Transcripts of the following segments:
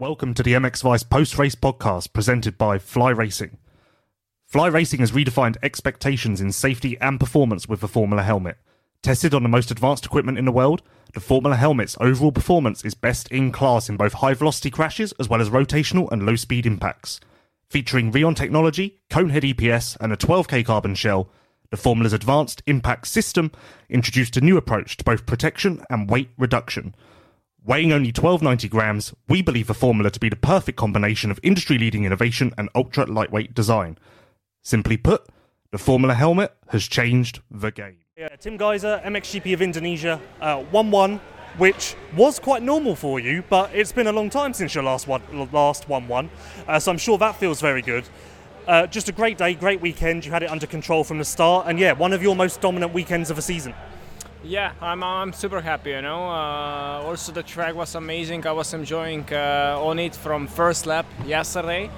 Welcome to the MX Vice post race podcast presented by Fly Racing. Fly Racing has redefined expectations in safety and performance with the Formula helmet. Tested on the most advanced equipment in the world, the Formula helmet's overall performance is best in class in both high velocity crashes as well as rotational and low speed impacts. Featuring Rheon technology, Conehead EPS, and a 12K carbon shell, the Formula's advanced impact system introduced a new approach to both protection and weight reduction. Weighing only 1290 grams, we believe the formula to be the perfect combination of industry leading innovation and ultra lightweight design. Simply put, the Formula helmet has changed the game. Yeah, Tim Gajser, MXGP of Indonesia, uh, 1 1, which was quite normal for you, but it's been a long time since your last one, last 1 1, uh, so I'm sure that feels very good. Uh, just a great day, great weekend. You had it under control from the start, and yeah, one of your most dominant weekends of the season. Yeah, I'm, I'm super happy, you know. Uh, also, the track was amazing. I was enjoying uh, on it from first lap yesterday.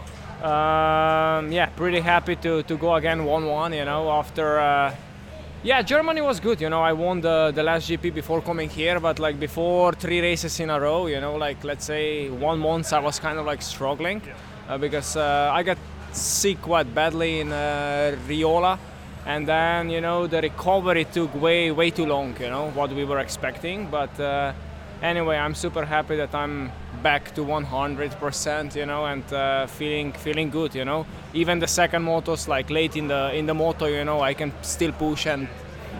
Um, yeah, pretty happy to, to go again 1 1, you know, after. Uh, yeah, Germany was good, you know. I won the, the last GP before coming here, but like before three races in a row, you know, like let's say one month I was kind of like struggling uh, because uh, I got sick quite badly in uh, Riola and then you know the recovery took way way too long you know what we were expecting. But uh, anyway i'm super happy that i'm back to 100% you know and uh, feeling feeling good you know. Even the second motos like late in the in the moto you know i can still push and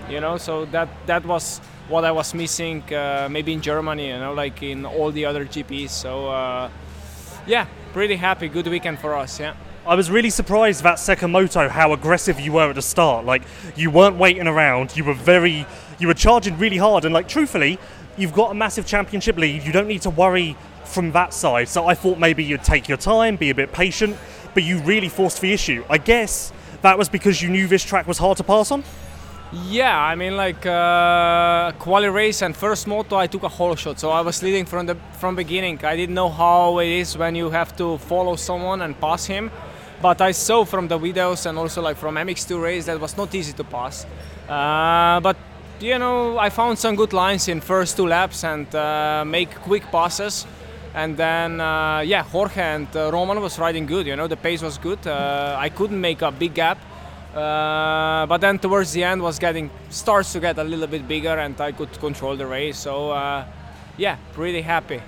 you know so that that was what i was missing uh, maybe in germany you know like in all the other gps so uh, yeah pretty happy. Good weekend for us yeah I was really surprised that second moto how aggressive you were at the start. Like you weren't waiting around. You were very, you were charging really hard. And like truthfully, you've got a massive championship lead. You don't need to worry from that side. So I thought maybe you'd take your time, be a bit patient, but you really forced the issue. I guess that was because you knew this track was hard to pass on. Yeah, I mean like uh, quali race and first moto, I took a whole shot, so I was leading from the from beginning. I didn't know how it is when you have to follow someone and pass him but I saw from the videos and also like from MX2 race that was not easy to pass. Uh, but you know, I found some good lines in first two laps and uh, make quick passes. And then, uh, yeah, Jorge and uh, Roman was riding good. You know, the pace was good. Uh, I couldn't make a big gap, uh, but then towards the end was getting starts to get a little bit bigger, and I could control the race. So, yeah, pretty happy.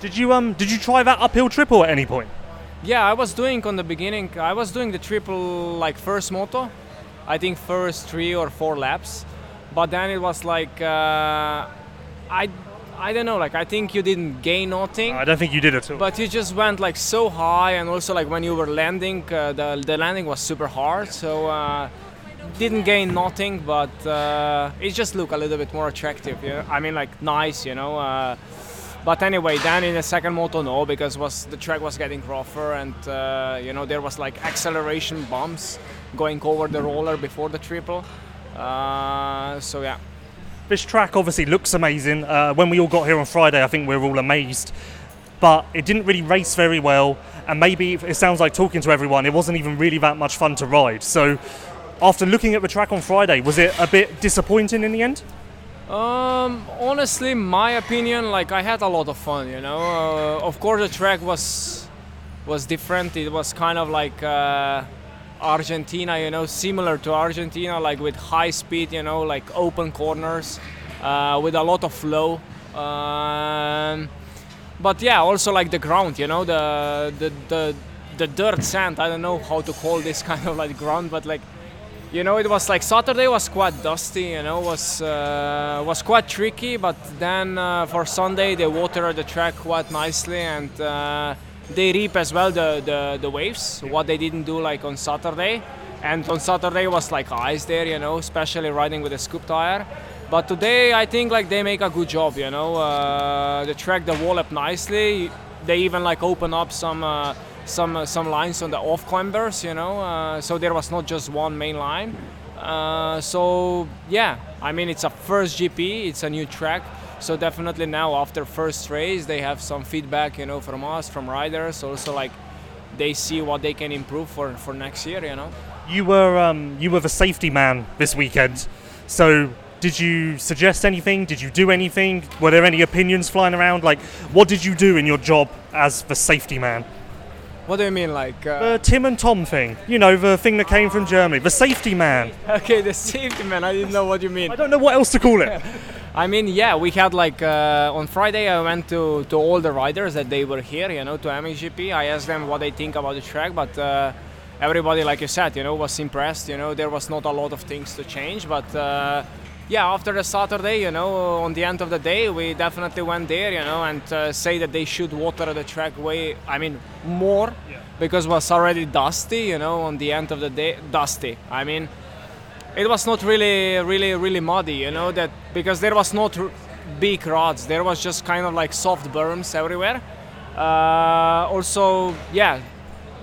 Did you um did you try that uphill triple at any point? Yeah, I was doing on the beginning. I was doing the triple like first moto, I think first three or four laps, but then it was like uh, I I don't know. Like I think you didn't gain nothing. I don't think you did at all. But you just went like so high, and also like when you were landing, uh, the the landing was super hard. So. Uh, didn't gain nothing, but uh, it just looked a little bit more attractive. Yeah? I mean, like nice, you know. Uh, but anyway, then in the second moto, no, because was the track was getting rougher, and uh, you know there was like acceleration bumps going over the roller before the triple. Uh, so yeah. This track obviously looks amazing. Uh, when we all got here on Friday, I think we were all amazed. But it didn't really race very well, and maybe it sounds like talking to everyone, it wasn't even really that much fun to ride. So, after looking at the track on Friday, was it a bit disappointing in the end? Um, honestly, my opinion, like I had a lot of fun. You know, uh, of course the track was was different. It was kind of like uh, Argentina, you know, similar to Argentina, like with high speed, you know, like open corners, uh, with a lot of flow. Um, but yeah, also like the ground, you know, the the the the dirt sand. I don't know how to call this kind of like ground, but like you know, it was like Saturday was quite dusty. You know, was uh, was quite tricky. But then uh, for Sunday they watered the track quite nicely and uh, they reap as well the, the the waves. What they didn't do like on Saturday. And on Saturday was like ice there. You know, especially riding with a scoop tire. But today I think like they make a good job. You know, uh, the track the wall up nicely. They even like open up some uh, some uh, some lines on the off cambers, you know. Uh, so there was not just one main line. Uh, so yeah, I mean it's a first GP, it's a new track. So definitely now after first race they have some feedback, you know, from us, from riders. Also like they see what they can improve for, for next year, you know. You were um, you were the safety man this weekend, so Did you suggest anything? Did you do anything? Were there any opinions flying around? Like, what did you do in your job as the safety man? What do you mean, like? Uh, The Tim and Tom thing. You know, the thing that came from Germany. The safety man. okay, the safety man. I didn't know what you mean. I don't know what else to call it. I mean, yeah, we had like uh, on Friday. I went to, to all the riders that they were here, you know, to MXGP. I asked them what they think about the track, but uh, everybody, like you said, you know, was impressed. You know, there was not a lot of things to change, but uh, yeah, after the Saturday, you know, on the end of the day, we definitely went there, you know, and uh, say that they should water the track way. I mean, more because it was already dusty, you know, on the end of the day, dusty. I mean it was not really really really muddy you know that because there was not r- big rods there was just kind of like soft berms everywhere uh, also yeah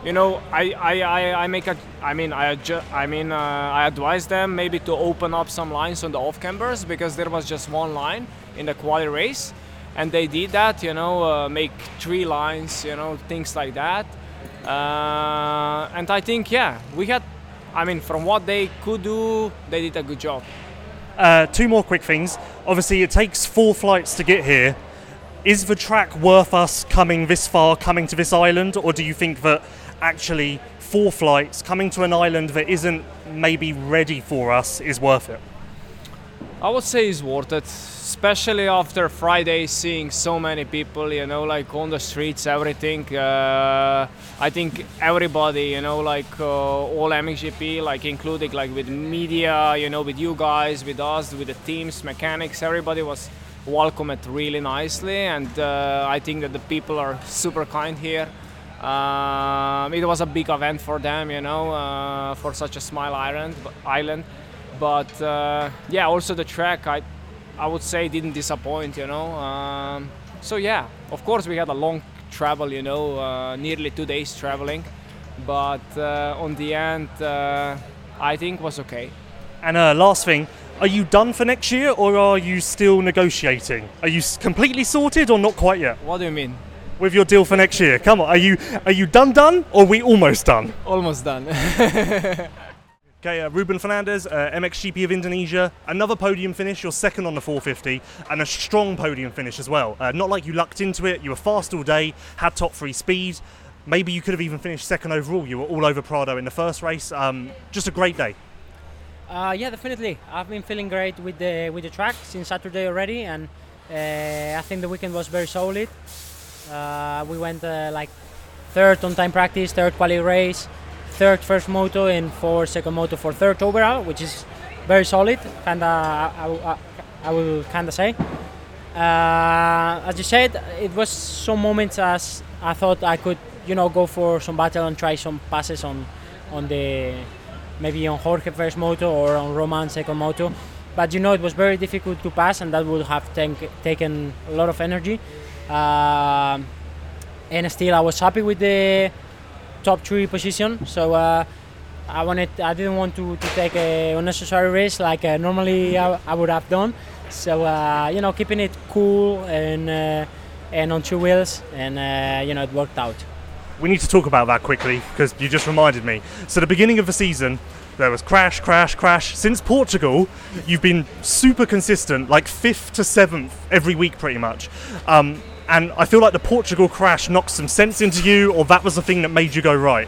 you know I, I, I, I make a I mean I I mean uh, I advise them maybe to open up some lines on the off cambers because there was just one line in the quali race and they did that you know uh, make three lines you know things like that uh, and I think yeah we had I mean, from what they could do, they did a good job. Uh, two more quick things. Obviously, it takes four flights to get here. Is the track worth us coming this far, coming to this island, or do you think that actually four flights coming to an island that isn't maybe ready for us is worth it? I would say it's worth it, especially after Friday, seeing so many people, you know, like on the streets, everything. Uh, I think everybody, you know, like uh, all MXGP, like including like with media, you know, with you guys, with us, with the teams, mechanics, everybody was welcomed really nicely, and uh, I think that the people are super kind here. Um, it was a big event for them, you know, uh, for such a small island. Island, but uh, yeah, also the track, I, I would say, didn't disappoint, you know. Um, so yeah, of course we had a long travel, you know, uh, nearly two days traveling, but uh, on the end, uh, I think was okay. And uh, last thing, are you done for next year, or are you still negotiating? Are you completely sorted, or not quite yet What do you mean? With your deal for next year? Come on, are you are you done done, or are we almost done? Almost done. Okay, uh, Ruben Fernandez, uh, MXGP of Indonesia, another podium finish, you're second on the 450, and a strong podium finish as well. Uh, not like you lucked into it, you were fast all day, had top three speed. Maybe you could have even finished second overall. You were all over Prado in the first race. Um, just a great day. Uh, yeah, definitely. I've been feeling great with the with the track since Saturday already, and uh, I think the weekend was very solid. Uh, we went uh, like third on time practice, third quali race, third first moto, and fourth second moto for third overall, which is very solid. Kinda, I, I, I will kinda say. Uh, as you said, it was some moments as I thought I could, you know, go for some battle and try some passes on, on the maybe on Jorge first moto or on Roman second moto. But you know, it was very difficult to pass, and that would have taken a lot of energy. Um and still, I was happy with the top three position. So uh, I wanted, I didn't want to, to take a unnecessary risk like uh, normally I, I would have done. So uh, you know, keeping it cool and uh, and on two wheels, and uh, you know, it worked out. We need to talk about that quickly because you just reminded me. So, the beginning of the season, there was crash, crash, crash. Since Portugal, you've been super consistent, like fifth to seventh every week, pretty much. Um, and I feel like the Portugal crash knocked some sense into you, or that was the thing that made you go right.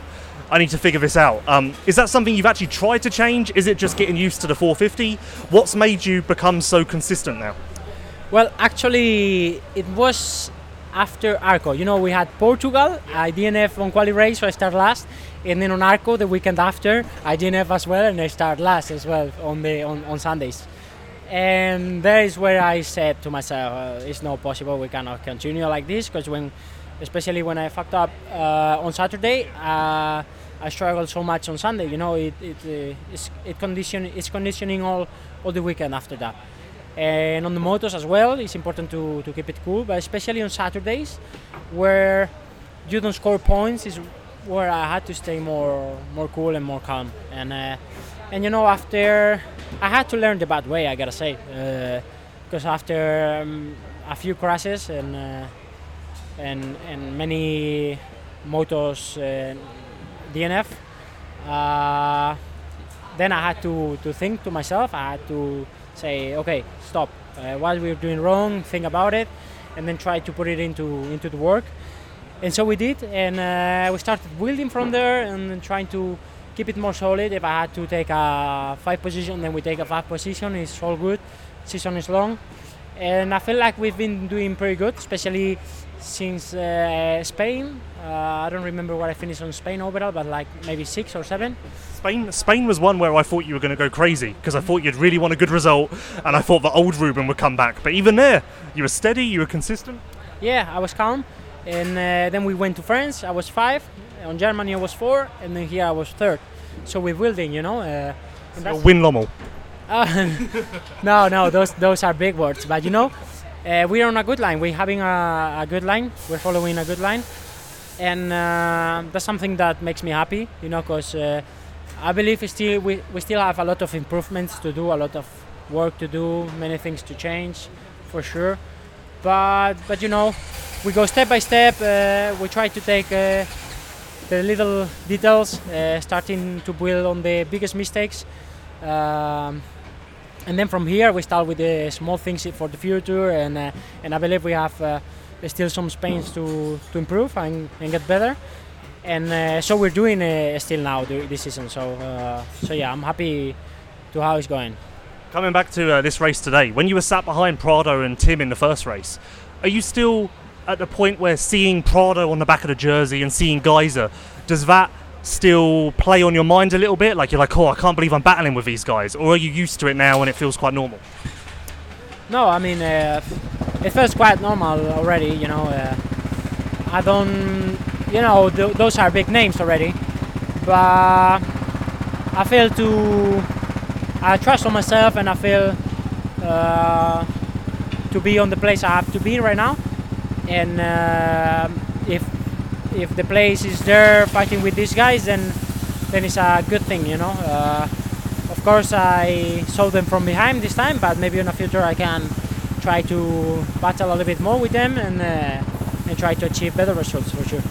I need to figure this out. Um, is that something you've actually tried to change? Is it just getting used to the 450? What's made you become so consistent now? Well, actually, it was after Arco. You know, we had Portugal, I DNF on quali race, so I start last, and then on Arco the weekend after, I DNF as well, and I start last as well on the on, on Sundays. And there is where I said to myself, uh, it's not possible. We cannot continue like this because when, especially when I fucked up uh, on Saturday, uh, I struggled so much on Sunday. You know, it it uh, it's, it condition it's conditioning all all the weekend after that. And on the motos as well, it's important to, to keep it cool, but especially on Saturdays, where you don't score points, is where I had to stay more more cool and more calm. And uh, and you know after I had to learn the bad way, I gotta say, because after um, a few crashes and uh, and and many motos uh, DNF, uh, then I had to to think to myself. I had to say, okay, stop. Uh, what we're doing wrong, think about it, and then try to put it into into the work. And so we did, and uh, we started building from there and trying to keep it more solid. If I had to take a five position, then we take a five position. It's all good. Season is long, and I feel like we've been doing pretty good, especially since uh, Spain. Uh, I don't remember what I finished on Spain overall, but like maybe six or seven. Spain, Spain was one where I thought you were going to go crazy because I thought you'd really want a good result, and I thought the old Ruben would come back. But even there, you were steady, you were consistent. Yeah, I was calm, and uh, then we went to France. I was five. On Germany, I was four, and then here I was third. So we're building, you know. Uh, and win Lommel. Uh, no, no, those those are big words. But you know, uh, we're on a good line. We're having a, a good line. We're following a good line, and uh, that's something that makes me happy. You know, because uh, I believe we still we, we still have a lot of improvements to do, a lot of work to do, many things to change, for sure. But but you know, we go step by step. Uh, we try to take. The little details, uh, starting to build on the biggest mistakes, um, and then from here we start with the small things for the future and uh, and I believe we have uh, still some space to, to improve and, and get better. And uh, so we're doing uh, still now this season so uh, so yeah I'm happy to how it's going. Coming back to this race today, when you were sat behind Prado and Tim in the first race, are you still at the point where seeing Prado on the back of the jersey and seeing Gajser, does that still play on your mind a little bit? Like you're like, oh, I can't believe I'm battling with these guys, or are you used to it now and it feels quite normal? no I mean uh, it feels quite normal already you know uh, I don't you know th- those are big names already but I feel to I trust on myself and I feel uh, to be on the place I have to be right now and uh, if if the place is there fighting with these guys then then it's a good thing you know uh, of course I saw them from behind this time but maybe in the future I can try to battle a little bit more with them and uh, and try to achieve better results for sure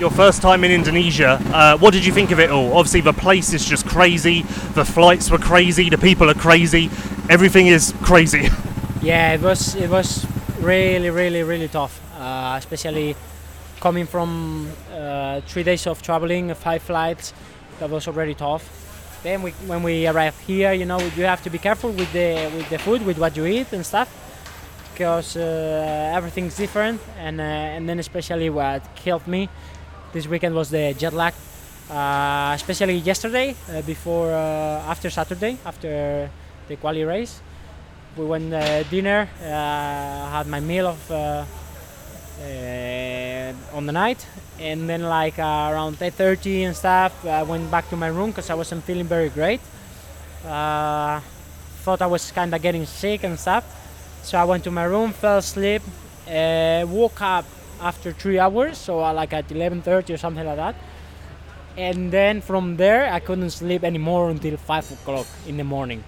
Your first time in Indonesia, uh, what did you think of it all? Obviously, the place is just crazy, the flights were crazy, the people are crazy, everything is crazy. Yeah, it was it was really really really tough, uh, especially coming from uh, three days of traveling, five flights. That was already tough. Then we, when we arrive here, you know, you have to be careful with the with the food, with what you eat and stuff, because uh, everything's different. And uh, and then especially what killed me this weekend was the jet lag, uh, especially yesterday uh, before after Saturday after the quali race we went uh, dinner. Uh, had my meal of uh, uh, on the night, and then like uh, around 8:30 and stuff, I went back to my room because I wasn't feeling very great. Uh, thought I was kind of getting sick and stuff, so I went to my room, fell asleep, woke up after three hours, so like at 11:30 or something like that. And then from there, I couldn't sleep anymore until five o'clock in the morning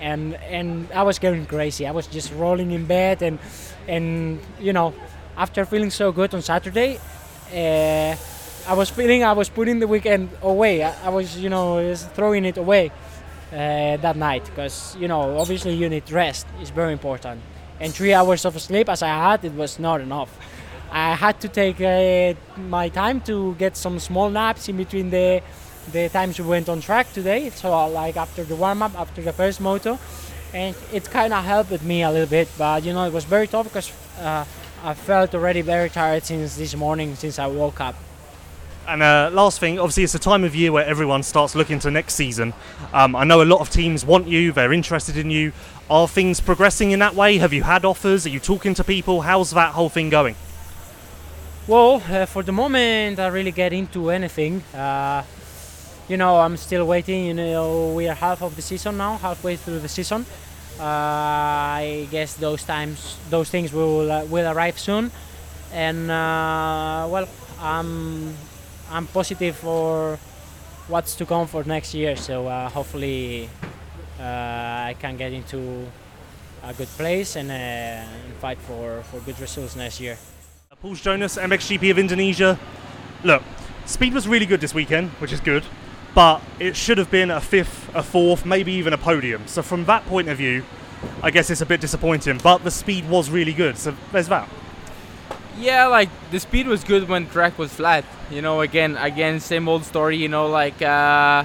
and and I was going crazy. I was just rolling in bed and and you know after feeling so good on Saturday, uh, I was feeling I was putting the weekend away. I, I was you know throwing it away uh, that night because you know obviously you need rest. It's very important. And three hours of sleep as I had it was not enough. I had to take uh, my time to get some small naps in between the the times we went on track today. So uh, like after the warm up, after the first moto, and it kind of helped me a little bit. But you know it was very tough because uh, I felt already very tired since this morning since I woke up. And uh, last thing, obviously, it's a time of year where everyone starts looking to next season. Um, I know a lot of teams want you, they're interested in you. Are things progressing in that way? Have you had offers? Are you talking to people? How's that whole thing going? Well, uh, for the moment, I really get into anything. Uh, you know, I'm still waiting. You know, we are half of the season now, halfway through the season. Uh, I guess those times, those things will uh, will arrive soon, and uh, well, I'm I'm positive for what's to come for next year. So uh, hopefully, uh, I can get into a good place and, uh, and fight for, for good results next year. Pauls Jonass, MXGP of Indonesia. Look, speed was really good this weekend, which is good, but it should have been a fifth, a fourth, maybe even a podium. So from that point of view, I guess it's a bit disappointing. But the speed was really good. So there's that. Yeah, like the speed was good when track was flat. You know, again, again, same old story. You know, like uh,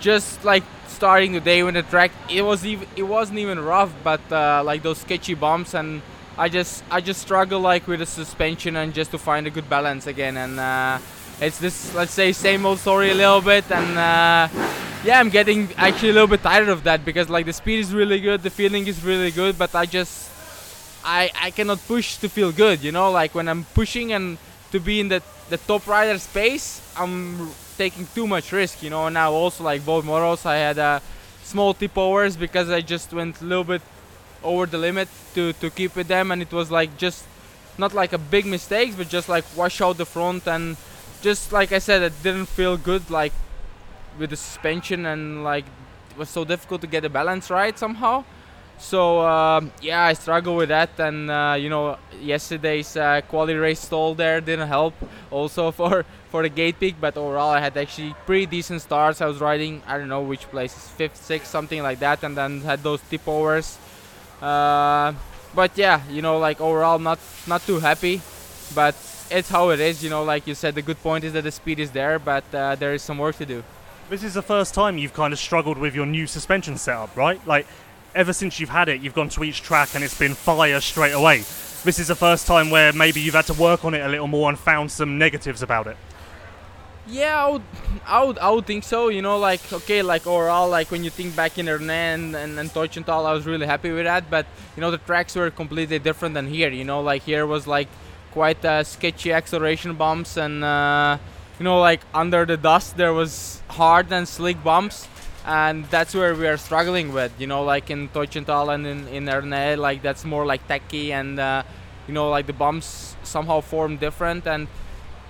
just like starting the day when the track it was even it wasn't even rough, but uh, like those sketchy bumps and I just I just struggle like with the suspension and just to find a good balance again and. Uh, it's this let's say same old story a little bit and uh, yeah i'm getting actually a little bit tired of that because like the speed is really good the feeling is really good but i just i i cannot push to feel good you know? Like when i'm pushing and to be in the the top rider space i'm taking too much risk you know? Now also like both models i had uh, small tip overs because i just went a little bit over the limit to to keep with them and it was like just not like a big mistakes but just like wash out the front and just like I said, it didn't feel good like with the suspension and like it was so difficult to get the balance right somehow. So um, yeah, I struggle with that, and uh, you know yesterday's uh, quality race stall there didn't help also for for the gate peak. But overall, I had actually pretty decent starts. I was riding I don't know which places, fifth, sixth, something like that, and then had those tip overs. Uh, but yeah, you know like overall not not too happy, but it's how it is. You know, like you said, the good point is that the speed is there, but uh, there is some work to do. This is the first time you've kind of struggled with your new suspension setup, right? Like, ever since you've had it, you've gone to each track and it's been fire straight away. This is the first time where maybe you've had to work on it a little more and found some negatives about it. Yeah, I would, I would, I would think so. You know, like okay, like overall, like when you think back in Ernée and, and, and I was really happy with that. But you know, the tracks were completely different than here. You know, like here was like quite uh, sketchy acceleration bumps and uh, you know like under the dust there was hard and slick bumps. And that's where we are struggling with you know like in Teutschenthal and in, in Ernée like that's more like tacky and uh, you know like the bumps somehow form different. And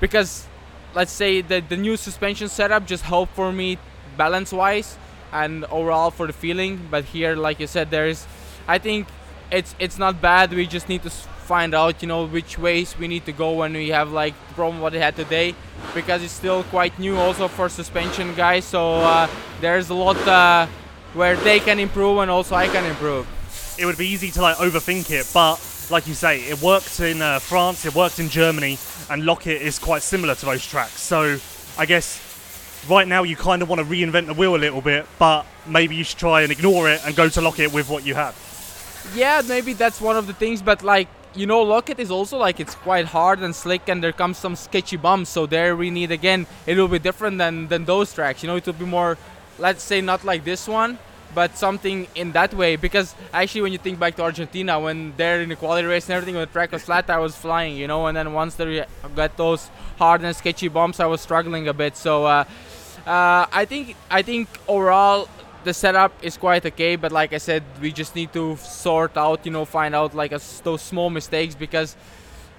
because let's say that the new suspension setup just helped for me balance wise and overall for the feeling. But here like you said there's I think it's it's not bad. We just need to find out you know which ways we need to go when we have like the problem what we had today because it's still quite new also for suspension guys so uh, there's a lot uh, where they can improve and also I can improve. It would be easy to like overthink it but like you say it worked in uh, France it worked in Germany and Loket is quite similar to those tracks. So I guess right now you kind of want to reinvent the wheel a little bit but maybe you should try and ignore it and go to Loket with what you have. Yeah maybe that's one of the things but like you know, Loket is also like it's quite hard and slick, and there comes some sketchy bumps. So there we need again, it will be different than than those tracks. You know, it will be more, let's say, not like this one, but something in that way. Because actually, when you think back to Argentina, when they're in the quality race and everything, when the track was flat, I was flying. You know, and then once they got those hard and sketchy bumps, I was struggling a bit. So. Uh, uh, I think I think overall the setup is quite okay, but like I said, we just need to sort out, you know, find out like a, those small mistakes because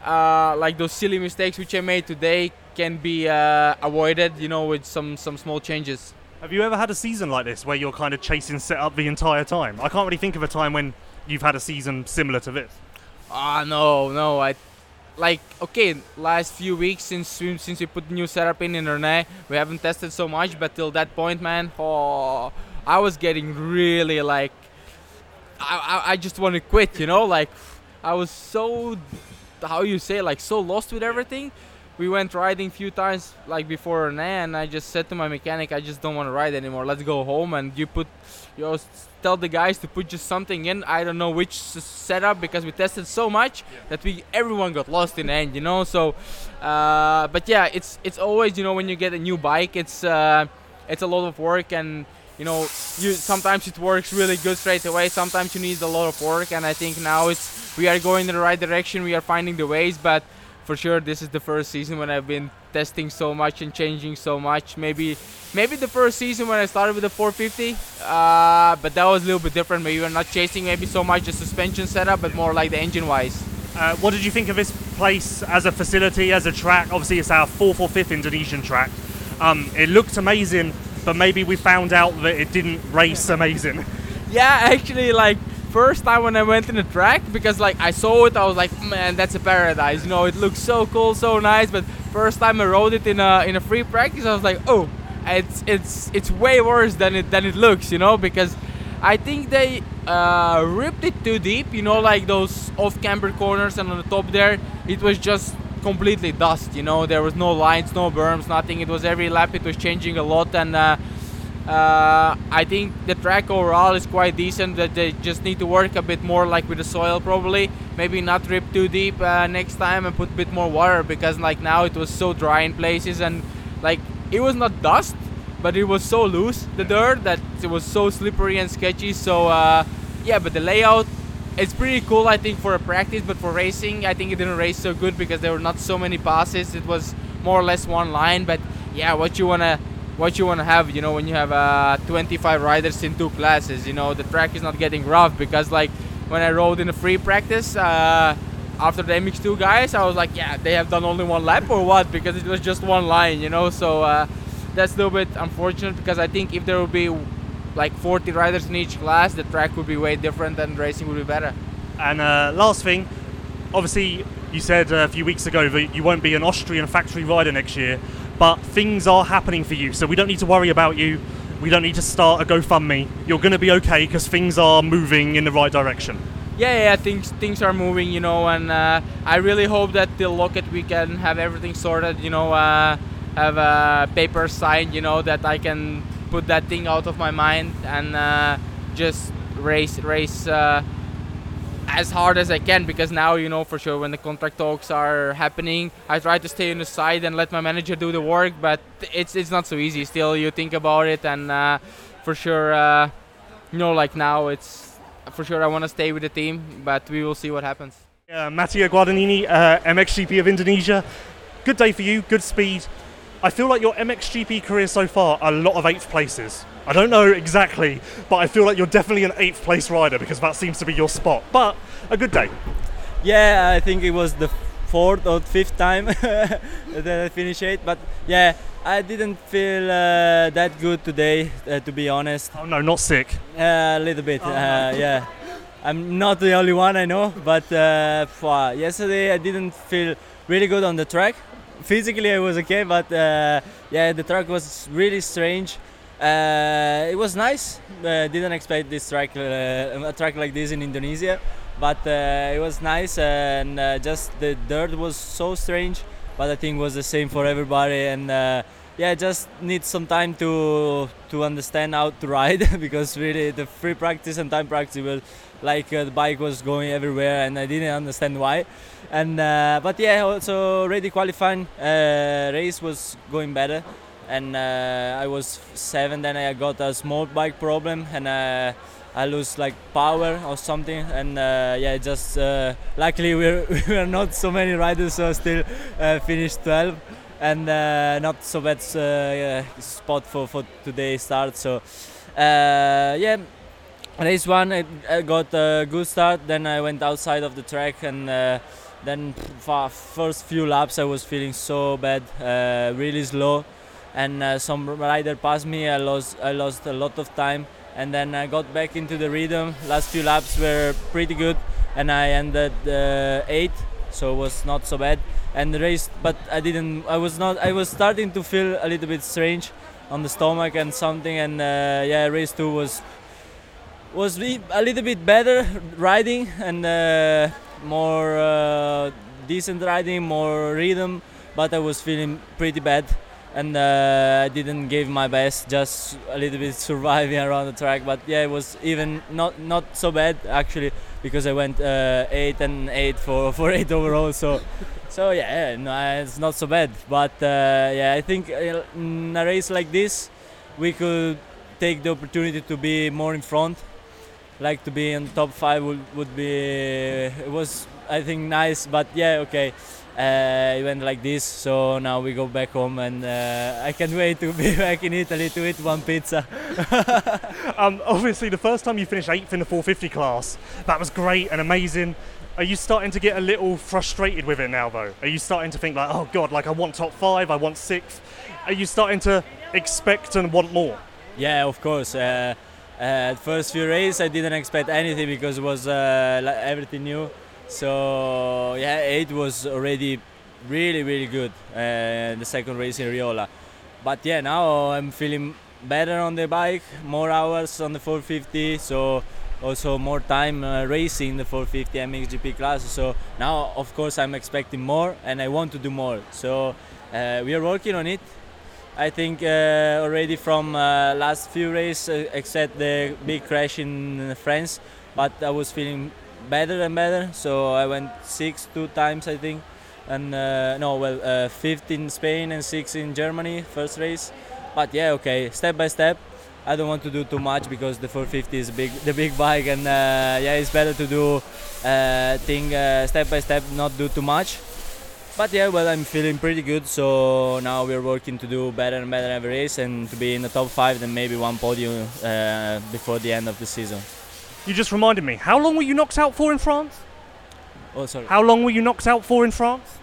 uh, like those silly mistakes which I made today can be uh, avoided, you know, with some some small changes. Have you ever had a season like this where you're kind of chasing setup the entire time? I can't really think of a time when you've had a season similar to this. Ah, no, no. I like okay, last few weeks since since we put the new setup in in Ernée, we haven't tested so much, but till that point, man, oh, I was getting really like I, I, I just want to quit, you know, like I was so how you say like so lost with everything. We went riding a few times like before and I just said to my mechanic, I just don't want to ride anymore. Let's go home. And you put, you know, tell the guys to put just something in. I don't know which setup because we tested so much yeah. that we everyone got lost in the end, you know. So, uh, but yeah, it's it's always you know when you get a new bike, it's uh, it's a lot of work and you know, you sometimes it works really good straight away. Sometimes you need a lot of work, and I think now it's we are going in the right direction. We are finding the ways, but for sure this is the first season when I've been testing so much and changing so much. Maybe maybe the first season when I started with the 450, uh, but that was a little bit different. Maybe we're not chasing maybe so much the suspension setup, but more like the engine wise. Uh, what did you think of this place as a facility, as a track? Obviously, it's our fourth or fifth Indonesian track. Um, it looked amazing but maybe we found out that it didn't race amazing. Yeah, actually, like first time when I went in the track because like I saw it, I was like, man, that's a paradise. You know, it looks so cool, so nice. But first time I rode it in a in a free practice, I was like, oh, it's it's it's way worse than it than it looks. You know, because I think they uh, ripped it too deep. You know, like those off-camber corners, and on the top there, it was just completely dust. You know, there was no lines, no berms, nothing. It was every lap it was changing a lot, and uh, uh, I think the track overall is quite decent. That they just need to work a bit more, like with the soil, probably. Maybe not rip too deep uh, next time and put a bit more water because like now it was so dry in places and like it was not dust, but it was so loose the dirt that it was so slippery and sketchy. So uh, yeah, but the layout it's pretty cool I think for a practice, but for racing I think it didn't race so good because there were not so many passes. It was more or less one line, but yeah, what you wanna what you wanna have, you know, when you have uh, 25 riders in two classes, you know, the track is not getting rough because like when I rode in a free practice. Uh, after the MX2 guys, I was like, yeah, they have done only one lap or what? Because it was just one line, you know. So uh, that's a little bit unfortunate because I think if there would be like 40 riders in each class, the track would be way different and racing would be better. And uh, last thing, obviously, you said a few weeks ago that you won't be an Austrian factory rider next year, but things are happening for you, so we don't need to worry about you. We don't need to start a GoFundMe. You're going to be okay because things are moving in the right direction. Yeah, yeah, things things are moving, you know, and uh, I really hope that till Loket we can have everything sorted, you know, uh, have a paper signed, you know, that I can put that thing out of my mind and uh, just race race uh, as hard as I can because now you know for sure when the contract talks are happening I try to stay on the side and let my manager do the work but it's it's not so easy still you think about it and uh, for sure uh, you know like now it's for sure I want to stay with the team but we will see what happens uh, Mattia Guadagnini, uh, MXGP of Indonesia. Good day for you, good speed. I feel like your MXGP career so far, a lot of eighth places. I don't know exactly, but I feel like you're definitely an eighth place rider because that seems to be your spot. But a good day. Yeah, I think it was the fourth or fifth time that I finished eighth. But yeah, I didn't feel uh, that good today, uh, to be honest. Oh no, not sick. Uh, a little bit, uh, yeah. I'm not the only one, I know, but uh, for yesterday I didn't feel really good on the track. Physically I was okay, but uh, yeah, the track was really strange. Uh, it was nice. Uh, didn't expect this track, uh, a track like this in Indonesia, but uh, it was nice and uh, just the dirt was so strange. But I think it was the same for everybody, and yeah, just need some time to to understand how to ride because really the free practice and time practice was like uh, the bike was going everywhere, and I didn't understand why. And uh, but yeah, also already qualifying uh, race was going better and uh, I was seven. Then I got a small bike problem, and uh, I lose like power or something. And uh, yeah, just luckily we're we are not so many riders, so I still finished 12, and not so bad spot for for today's start. So yeah. Race one, I, got a good start. Then I went outside of the track, and then for first few laps I was feeling so bad, really slow and uh, some rider passed me. I lost I lost a lot of time, and then I got back into the rhythm. Last few laps were pretty good, and I ended uh, eighth, so it was not so bad. And the race, but I didn't. I was not. I was starting to feel a little bit strange on the stomach and something. And uh, yeah, race two was was a little bit better riding and uh, more uh, decent riding, more rhythm. But I was feeling pretty bad and uh, I didn't give my best, just a little bit surviving around the track. But yeah, it was even not not so bad actually because I went uh, eight and eight for for eight overall. So so yeah, no, it's not so bad. But uh, yeah, I think uh, in a race like this, we could take the opportunity to be more in front. Like to be in top five would, would be it was I think nice. But yeah, okay uh, it went like this. So now we go back home, and uh, I can't wait to be back in Italy to eat one pizza. um, obviously, the first time you finished eighth in the 450 class, that was great and amazing. Are you starting to get a little frustrated with it now, though? Are you starting to think like, oh god, like I want top five, I want sixth? Are you starting to expect and want more? Yeah, of course. Uh, uh, first few races, I didn't expect anything because it was uh, everything new so yeah, it was already really really good. Uh, the second race in Riola, but yeah, now I'm feeling better on the bike, more hours on the 450. So also more time uh, racing the 450 MXGP class. So now, of course, I'm expecting more, and I want to do more. So uh, we are working on it. I think uh, already from uh, last few races, uh, except the big crash in France, but I was feeling better and better. So I went six two times, I think, and uh, no, well, uh, fifth in Spain and six in Germany first race. But yeah, okay, step by step. I don't want to do too much because the 450 is big, the big bike, and uh, yeah, it's better to do thing step by step, not do too much. But yeah, well, I'm feeling pretty good. So now we're working to do better and better every race, and to be in the top five, then maybe one podium uh, before the end of the season. You just reminded me. How long were you knocked out for in France? Oh, sorry. How long were you knocked out for in France?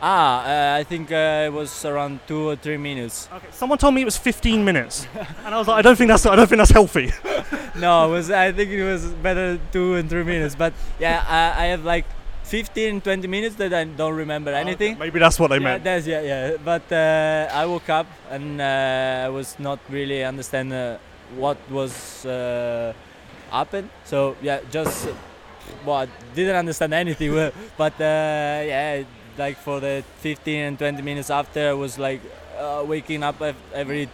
Ah, uh, I think uh, it was around two or three minutes. Okay. Someone told me it was 15 minutes, and I was like, I don't think that's I don't think that's healthy. no, it was. I think it was better two and three minutes. But yeah, I, I have like 15, 20 minutes that I don't remember anything. Maybe that's what they yeah, meant. that's yeah, yeah. But uh, I woke up and uh, I was not really understand uh, what was uh, happened. So yeah, just well, I didn't understand anything. but uh, yeah, like for the 15 and 20 minutes after, I was like uh, waking up every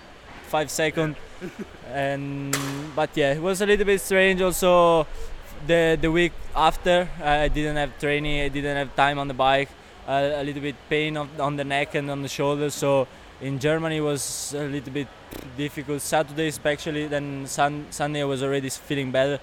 five seconds. and but yeah, it was a little bit strange. Also, the the week after, I didn't have training. I didn't have time on the bike. Uh, a little bit pain on, on the neck and on the shoulders. So in Germany was a little bit difficult. Saturday especially. Then sun, Sunday I was already feeling better.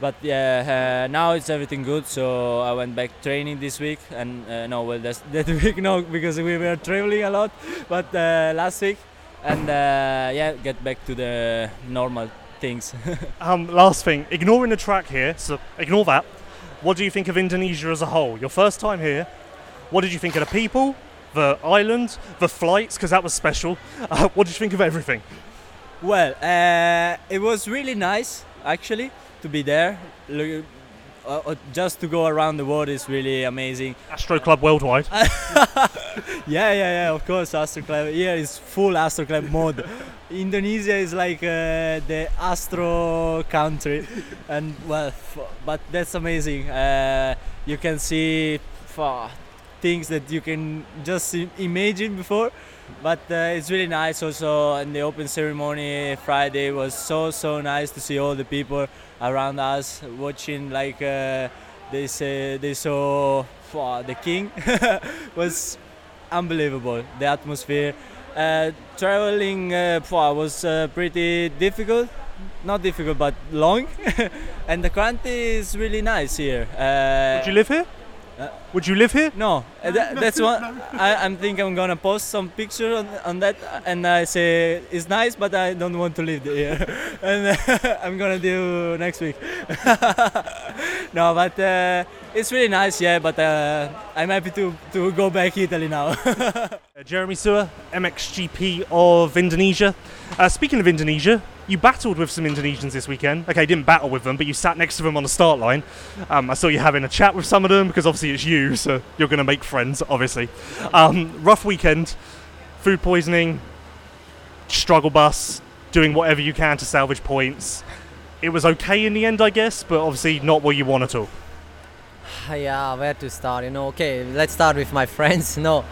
But yeah, uh, now it's everything good. So I went back training this week, and uh, no, well, that's that week no, because we were traveling a lot. But uh, last week, and uh, yeah, get back to the normal things. Um, last thing, ignoring the track here, so ignore that. What do you think of Indonesia as a whole? Your first time here. What did you think of the people, the island, the flights? Because that was special. Uh, what did you think of everything? Well, uh, it was really nice actually to be there. Uh, uh, just to go around the world is really amazing. Astro Club Worldwide. Yeah, yeah, yeah. Of course, Astro Club. Here is full Astro Club mode. Indonesia is like uh, the Astro country, and well, f- but that's amazing. Uh, you can see things that you can just imagine before. But uh, it's really nice also and the open ceremony Friday was so so nice to see all the people around us watching like uh, they say they saw f- the king was unbelievable the atmosphere. Uh, traveling uh, was uh, pretty difficult not difficult but long. And the country is really nice here. Uh, Would you live here? Uh, Would you live here? no, uh, tha- that's one. I, I'm think I'm gonna post some picture on, on that, uh, and I say it's nice, but I don't want to live there. and I'm gonna do next week. no, but uh, it's really nice, yeah. But uh, I'm happy to to go back to Italy now. Uh, Jeremy Seewer, MXGP of Indonesia. Uh, speaking of Indonesia, you battled with some Indonesians this weekend. Okay, you didn't battle with them, but you sat next to them on the start line. Um, I saw you having a chat with some of them because obviously it's you, so you're going to make friends, obviously. Um, rough weekend, food poisoning, struggle bus, doing whatever you can to salvage points. It was okay in the end, I guess, but obviously not what you want at all. Yeah, where to start? You know, okay, let's start with my friends. No,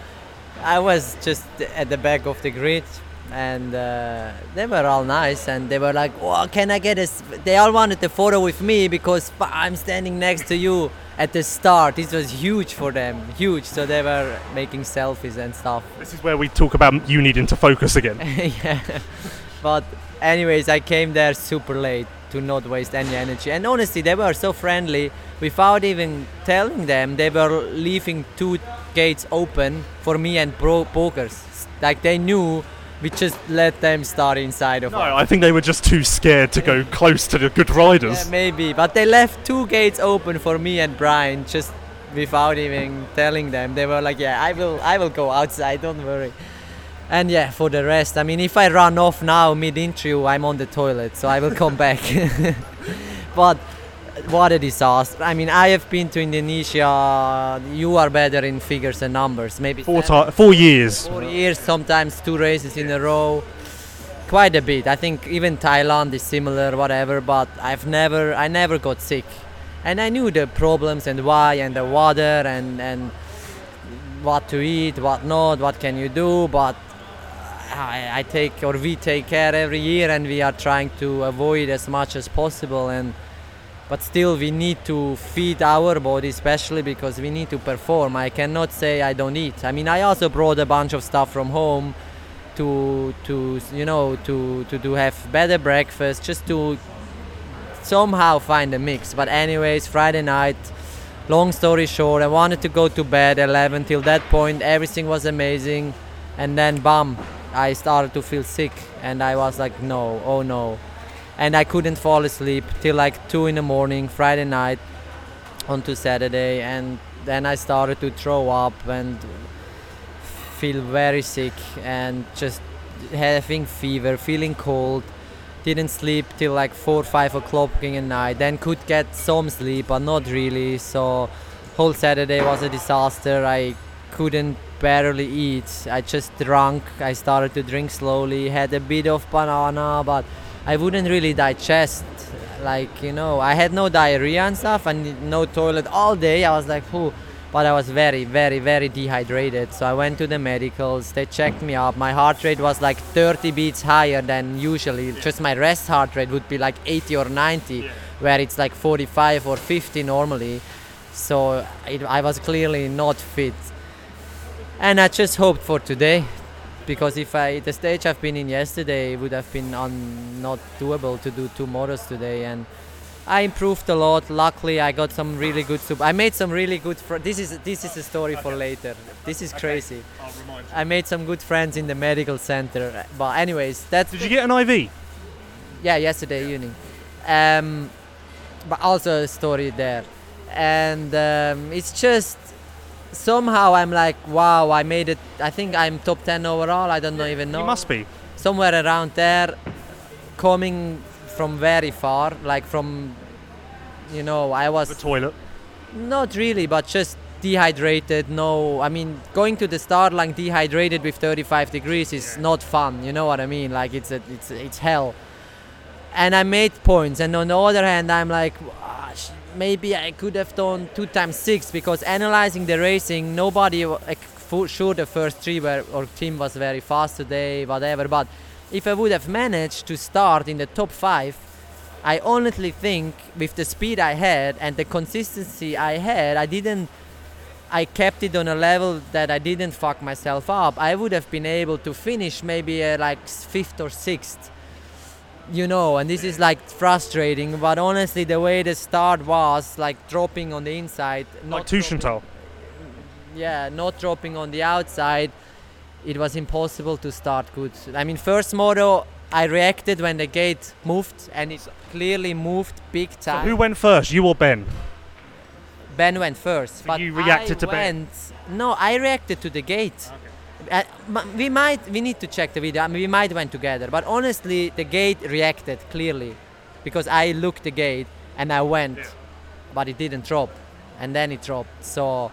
I was just at the back of the grid, and uh, they were all nice, and they were like, "Oh, can I get a?" They all wanted a photo with me because I'm standing next to you at the start. This was huge for them, huge. So they were making selfies and stuff. This is where we talk about you needing to focus again. yeah. But anyways, I came there super late to not waste any energy. And honestly, they were so friendly. Without even telling them, they were leaving two gates open for me and pro pokers. Like they knew we just let them start inside of No, us. I think they were just too scared to go close to the good riders. Yeah, maybe, but they left two gates open for me and Brian just without even telling them. They were like, "Yeah, I will, I will go outside. Don't worry." And yeah, for the rest, I mean, if I run off now mid-interview, I'm on the toilet, so I will come back. but what a disaster! I mean, I have been to Indonesia. You are better in figures and numbers. Maybe Four, seven- four years. four years, sometimes two races in a row. quite a bit. I think even Thailand is similar, whatever. But I've never, I never got sick, and I knew the problems and why and the water and and what to eat, what not, what can you do. But I, I take or we take care every year, and we are trying to avoid as much as possible. And but still, we need to feed our body, especially because we need to perform. I cannot say I don't eat. I mean, I also brought a bunch of stuff from home to to you know to to, to have better breakfast, just to somehow find a mix. But anyways, Friday night. Long story short, I wanted to go to bed 11. Till that point, everything was amazing, and then bam, I started to feel sick, and I was like, no, oh no, and I couldn't fall asleep till like two in the morning, Friday night, onto Saturday, and then I started to throw up and feel very sick and just having fever, feeling cold. Didn't sleep till like four, five o'clock in the night. Then could get some sleep, but not really. So whole Saturday was a disaster. I couldn't barely eat. I just drank. I started to drink slowly. Had a bit of banana, but I wouldn't really digest. Like you know, I had no diarrhea and stuff, and no toilet all day. I was like, who? But I was very, very, very dehydrated. So I went to the medicals. They checked me up. My heart rate was like 30 beats higher than usually. Just my rest heart rate would be like 80 or 90, where it's like 45 or 50 normally. So it, I was clearly not fit. And I just hoped for today, because if I the stage I've been in yesterday it would have been un, not doable to do two motors today, and I improved a lot. Luckily, I got some really good soup. I made some really good. Fr- this is this is a story for later. This is crazy. Remind you. I made some good friends in the medical center. But anyways, that's Did you get an IV? yeah yesterday evening. Um, but also a story there, and um, it's just somehow I'm like, wow, I made it. I think I'm top ten overall. I don't know even know You must be. somewhere around there, coming from very far, like from, you know, I was The toilet. not really, but just dehydrated. No, I mean, going to the start line dehydrated with 35 degrees is not fun. You know what I mean? Like it's a, it's it's hell. And I made points, and on the other hand, I'm like, "Ah, sh- maybe I could have done two times six because analyzing the racing, nobody like, for sure the first three were or team was very fast today, whatever. But if I would have managed to start in the top five, I honestly think with the speed I had and the consistency I had, I didn't. I kept it on a level that I didn't fuck myself up. I would have been able to finish maybe uh, like fifth or sixth. You know, and this is like frustrating. But honestly, the way the start was, like dropping on the inside, not dropping- Tuchenthal. yeah, not dropping on the outside, it was impossible to start good. I mean, first moto, I reacted when the gate moved, and it clearly moved big time. So who went first? You or Ben? Ben went first, So but you reacted I to Ben? went, No, I reacted to the gate. Uh, we might, we need to check the video. I mean, we might went together, but honestly, the gate reacted clearly, because I looked the gate and I went, but it didn't drop, and then it dropped. So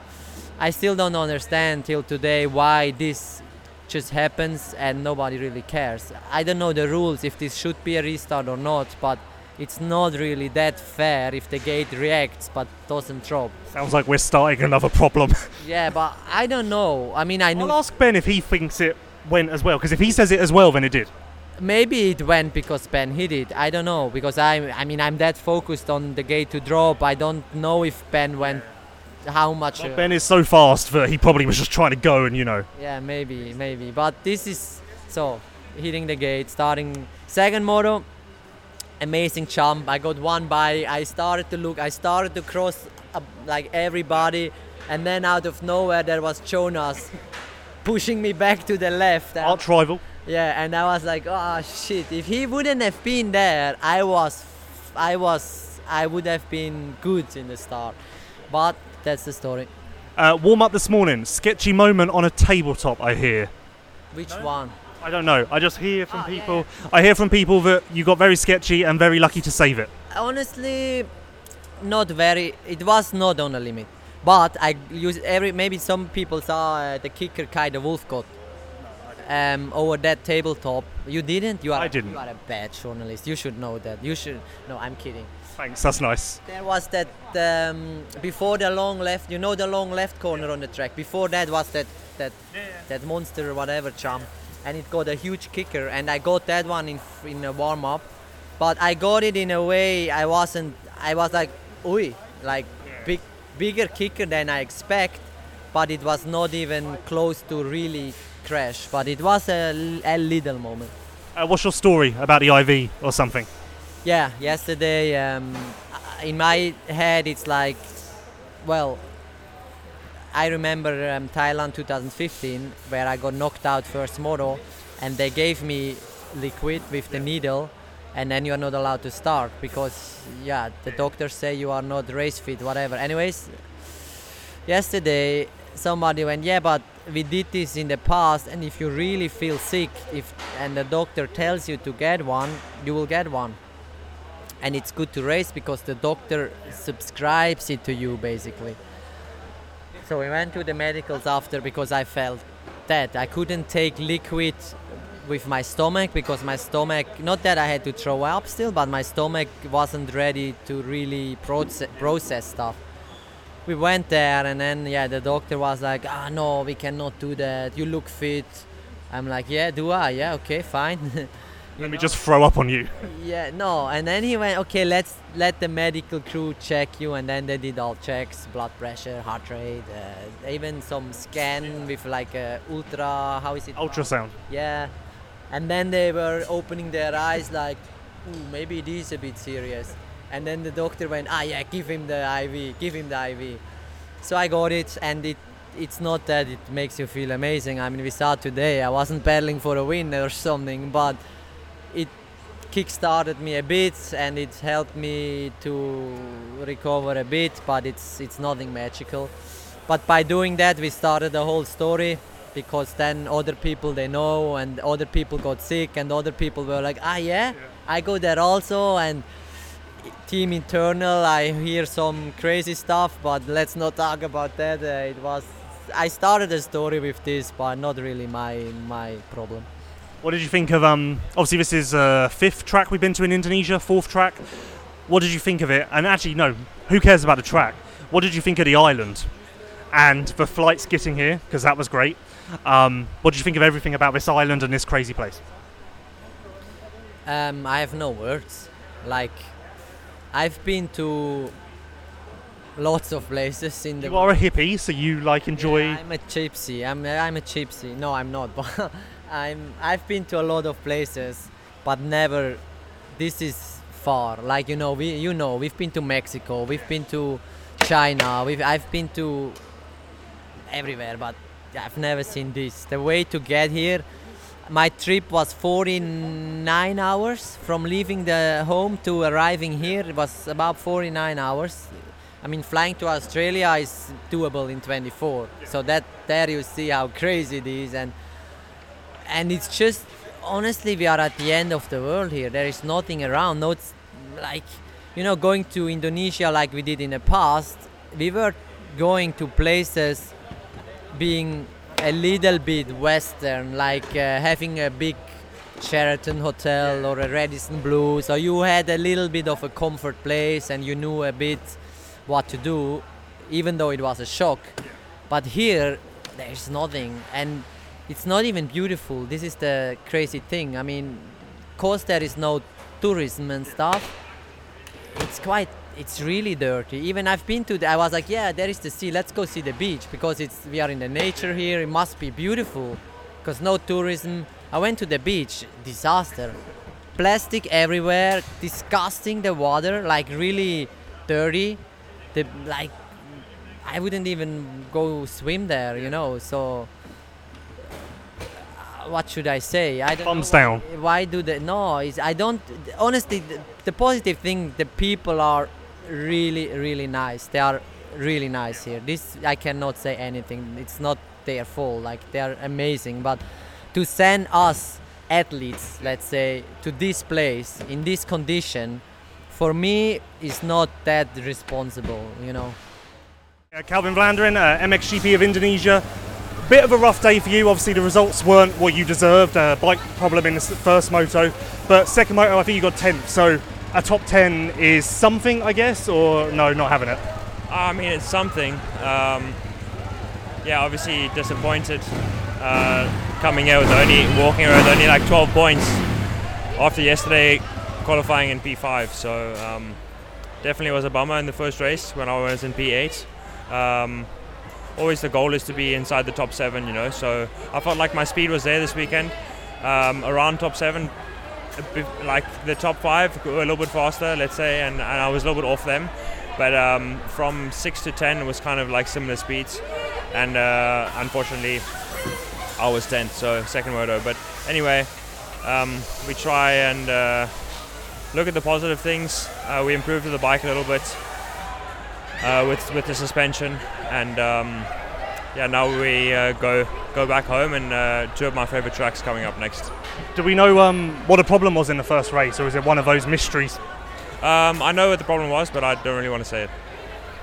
I still don't understand till today why this just happens and nobody really cares. I don't know the rules if this should be a restart or not, but it's not really that fair if the gate reacts but doesn't drop. Sounds like we're starting another problem. Yeah, but I don't know. I mean, I knew I'll ask Ben if he thinks it went as well, because if he says it as well, then it did. maybe it went because Ben hit it. I don't know because I I mean I'm that focused on the gate to drop. I don't know if Ben went how much. Well, uh, ben is so fast that he probably was just trying to go and, you know. Yeah, maybe, maybe. But this is so hitting the gate, starting second moto. Amazing jump. I got one by. I started to look. I started to cross uh, like everybody, and then out of nowhere there was Jonass pushing me back to the left. Arch rival. yeah, and I was like, oh shit! If he wouldn't have been there, I was, I was, I would have been good in the start. But that's the story. Uh, warm up this morning. Sketchy moment on a tabletop, I hear. Which one? I don't know. I just hear from Oh, yeah. people. I hear from people that you got very sketchy and very lucky to save it. honestly not very it was not on a limit but i use every maybe some people saw uh, the kicker kind of wolf got um, over that tabletop. You didn't. You are. I didn't. You are a bad journalist. You should know that. You should. No, I'm kidding. Thanks, that's nice. There was that um, before the long left. You know the long left corner on the track. Before that was that that that monster whatever jump, and it got a huge kicker. And I got that one in in a warm up, but I got it in a way I wasn't. I was like, oi, like big bigger kicker than I expect, but it was not even close to really crash. But it was a, a little moment. Uh, what's your story about the IV or something? Yeah, yesterday um, in my head it's like, well, I remember um, Thailand 2015 where I got knocked out first moto, and they gave me liquid with the needle, and then you are not allowed to start because yeah, the doctors say you are not race fit, whatever. Anyways, yesterday somebody went, yeah, but we did this in the past, and if you really feel sick, if and the doctor tells you to get one, you will get one and it's good to race because the doctor subscribes it to you basically. So we went to the medicals after because I felt that I couldn't take liquid with my stomach because my stomach not that I had to throw up still but my stomach wasn't ready to really process, process stuff. We went there and then yeah the doctor was like ah no we cannot do that you look fit. I'm like yeah do I yeah okay fine. Let me just throw up on you. Yeah, no, and then he went, okay, let's let the medical crew check you, and then they did all checks, blood pressure, heart rate, uh, even some scan with like a ultra, how is it? called? Ultrasound. Yeah, and then they were opening their eyes like, Ooh, maybe it is a bit serious, and then the doctor went, ah yeah, give him the IV, give him the IV. So I got it, and it. It's not that it makes you feel amazing. I mean, we saw today. I wasn't battling for a win or something, but it kick-started me a bit and it helped me to recover a bit but it's it's nothing magical. But by doing that we started the whole story because then other people they know and other people got sick and other people were like ah yeah, i go there also. And team internal i hear some crazy stuff but let's not talk about that. Uh, it was i started the story with this but not really my my problem What did you think of? Um, obviously, this is uh, fifth track we've been to in Indonesia, fourth track. What did you think of it? And actually, no, who cares about the track? What did you think of the island and the flights getting here? Because that was great. Um, what did you think of everything about this island and this crazy place? Um, I have no words. Like, I've been to lots of places in the. You are a hippie, so you like enjoy. Yeah, I'm a gypsy. I'm I'm a gypsy. No, I'm not. But I'm I've been to a lot of places, but never. This is far. Like you know, we you know we've been to Mexico. We've been to China. We've I've been to everywhere, but I've never seen this. The way to get here. My trip was 49 hours from leaving the home to arriving here. It was about 49 hours. I mean, flying to Australia is doable in 24. So that there you see how crazy it is, and and it's just honestly we are at the end of the world here. There is nothing around. No, it's like you know, going to Indonesia like we did in the past. We were going to places being a little bit western, like uh, having a big Sheraton hotel or a Radisson Blu. So you had a little bit of a comfort place and you knew a bit what to do, even though it was a shock. But here, there's nothing, and it's not even beautiful. This is the crazy thing. I mean, cause there is no tourism and stuff. It's quite. It's really dirty. Even I've been to. The, I was like, yeah, there is the sea. Let's go see the beach because it's we are in the nature here. It must be beautiful, because no tourism. I went to the beach. Disaster. Plastic everywhere. Disgusting. The water like really dirty. The like. I wouldn't even go swim there. You know. So what should I say? I don't Thumbs down. Why, why do they? No, I don't. Honestly, the, the positive thing, the people are really, really nice. They are really nice here. This I cannot say anything. It's not their fault. Like they are amazing. But to send us athletes, let's say, to this place in this condition, for me, is not that responsible. You know. Calvin Vlanderen, uh, MXGP of Indonesia. Bit of a rough day for you. Obviously, the results weren't what you deserved. A bike problem in the first moto, but second moto, I think you got 10th. So a top 10 is something, I guess, or no, not having it. I mean, it's something. Um, yeah, obviously disappointed uh, coming out with only walking around only like 12 points after yesterday qualifying in P5. So um, definitely was a bummer in the first race when I was in P8. Um, always the goal is to be inside the top seven, you know. So I felt like my speed was there this weekend, um, around top seven. Like the top five were a little bit faster, let's say, and, and I was a little bit off them. But um, from six to ten it was kind of like similar speeds, and uh, unfortunately, I was 10th, so second moto. But anyway, um, we try and uh, look at the positive things. Uh, we improved the bike a little bit uh, with with the suspension, and um, yeah, now we uh, go go back home and uh, two of my favorite tracks coming up next. Do we know um, what the problem was in the first race, or is it one of those mysteries? Um, I know what the problem was, but I don't really want to say it.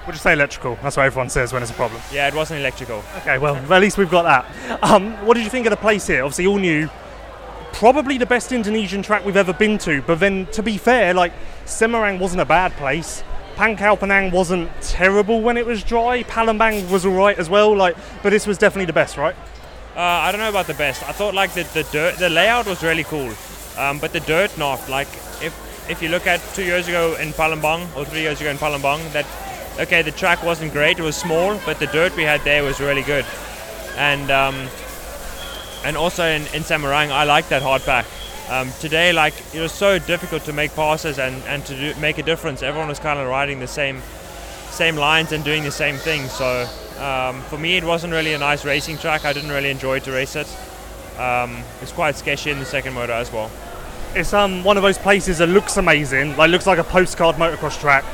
We'll just say electrical. That's what everyone says when it's a problem. Yeah, it wasn't electrical. Okay, well, at least we've got that. Um, what did you think of the place here? Obviously, all new. Probably the best Indonesian track we've ever been to. But then, to be fair, like Semarang wasn't a bad place. Pangkal Pinang wasn't terrible when it was dry. Palembang was all right as well. Like, but this was definitely the best, right? Uh, I don't know about the best. I thought like the the dirt, the layout was really cool, um, but the dirt not. Like if if you look at two years ago in Palembang or three years ago in Palembang, that okay the track wasn't great. It was small, but the dirt we had there was really good, and um, and also in in Semarang, I like that hard pack. Um, today, like it was so difficult to make passes and and to do, make a difference. Everyone was kind of riding the same same lines and doing the same thing. So um, for me, it wasn't really a nice racing track. I didn't really enjoy to race it. Um, it's quite sketchy in the second motor as well. It's um one of those places that looks amazing. Like looks like a postcard motocross track.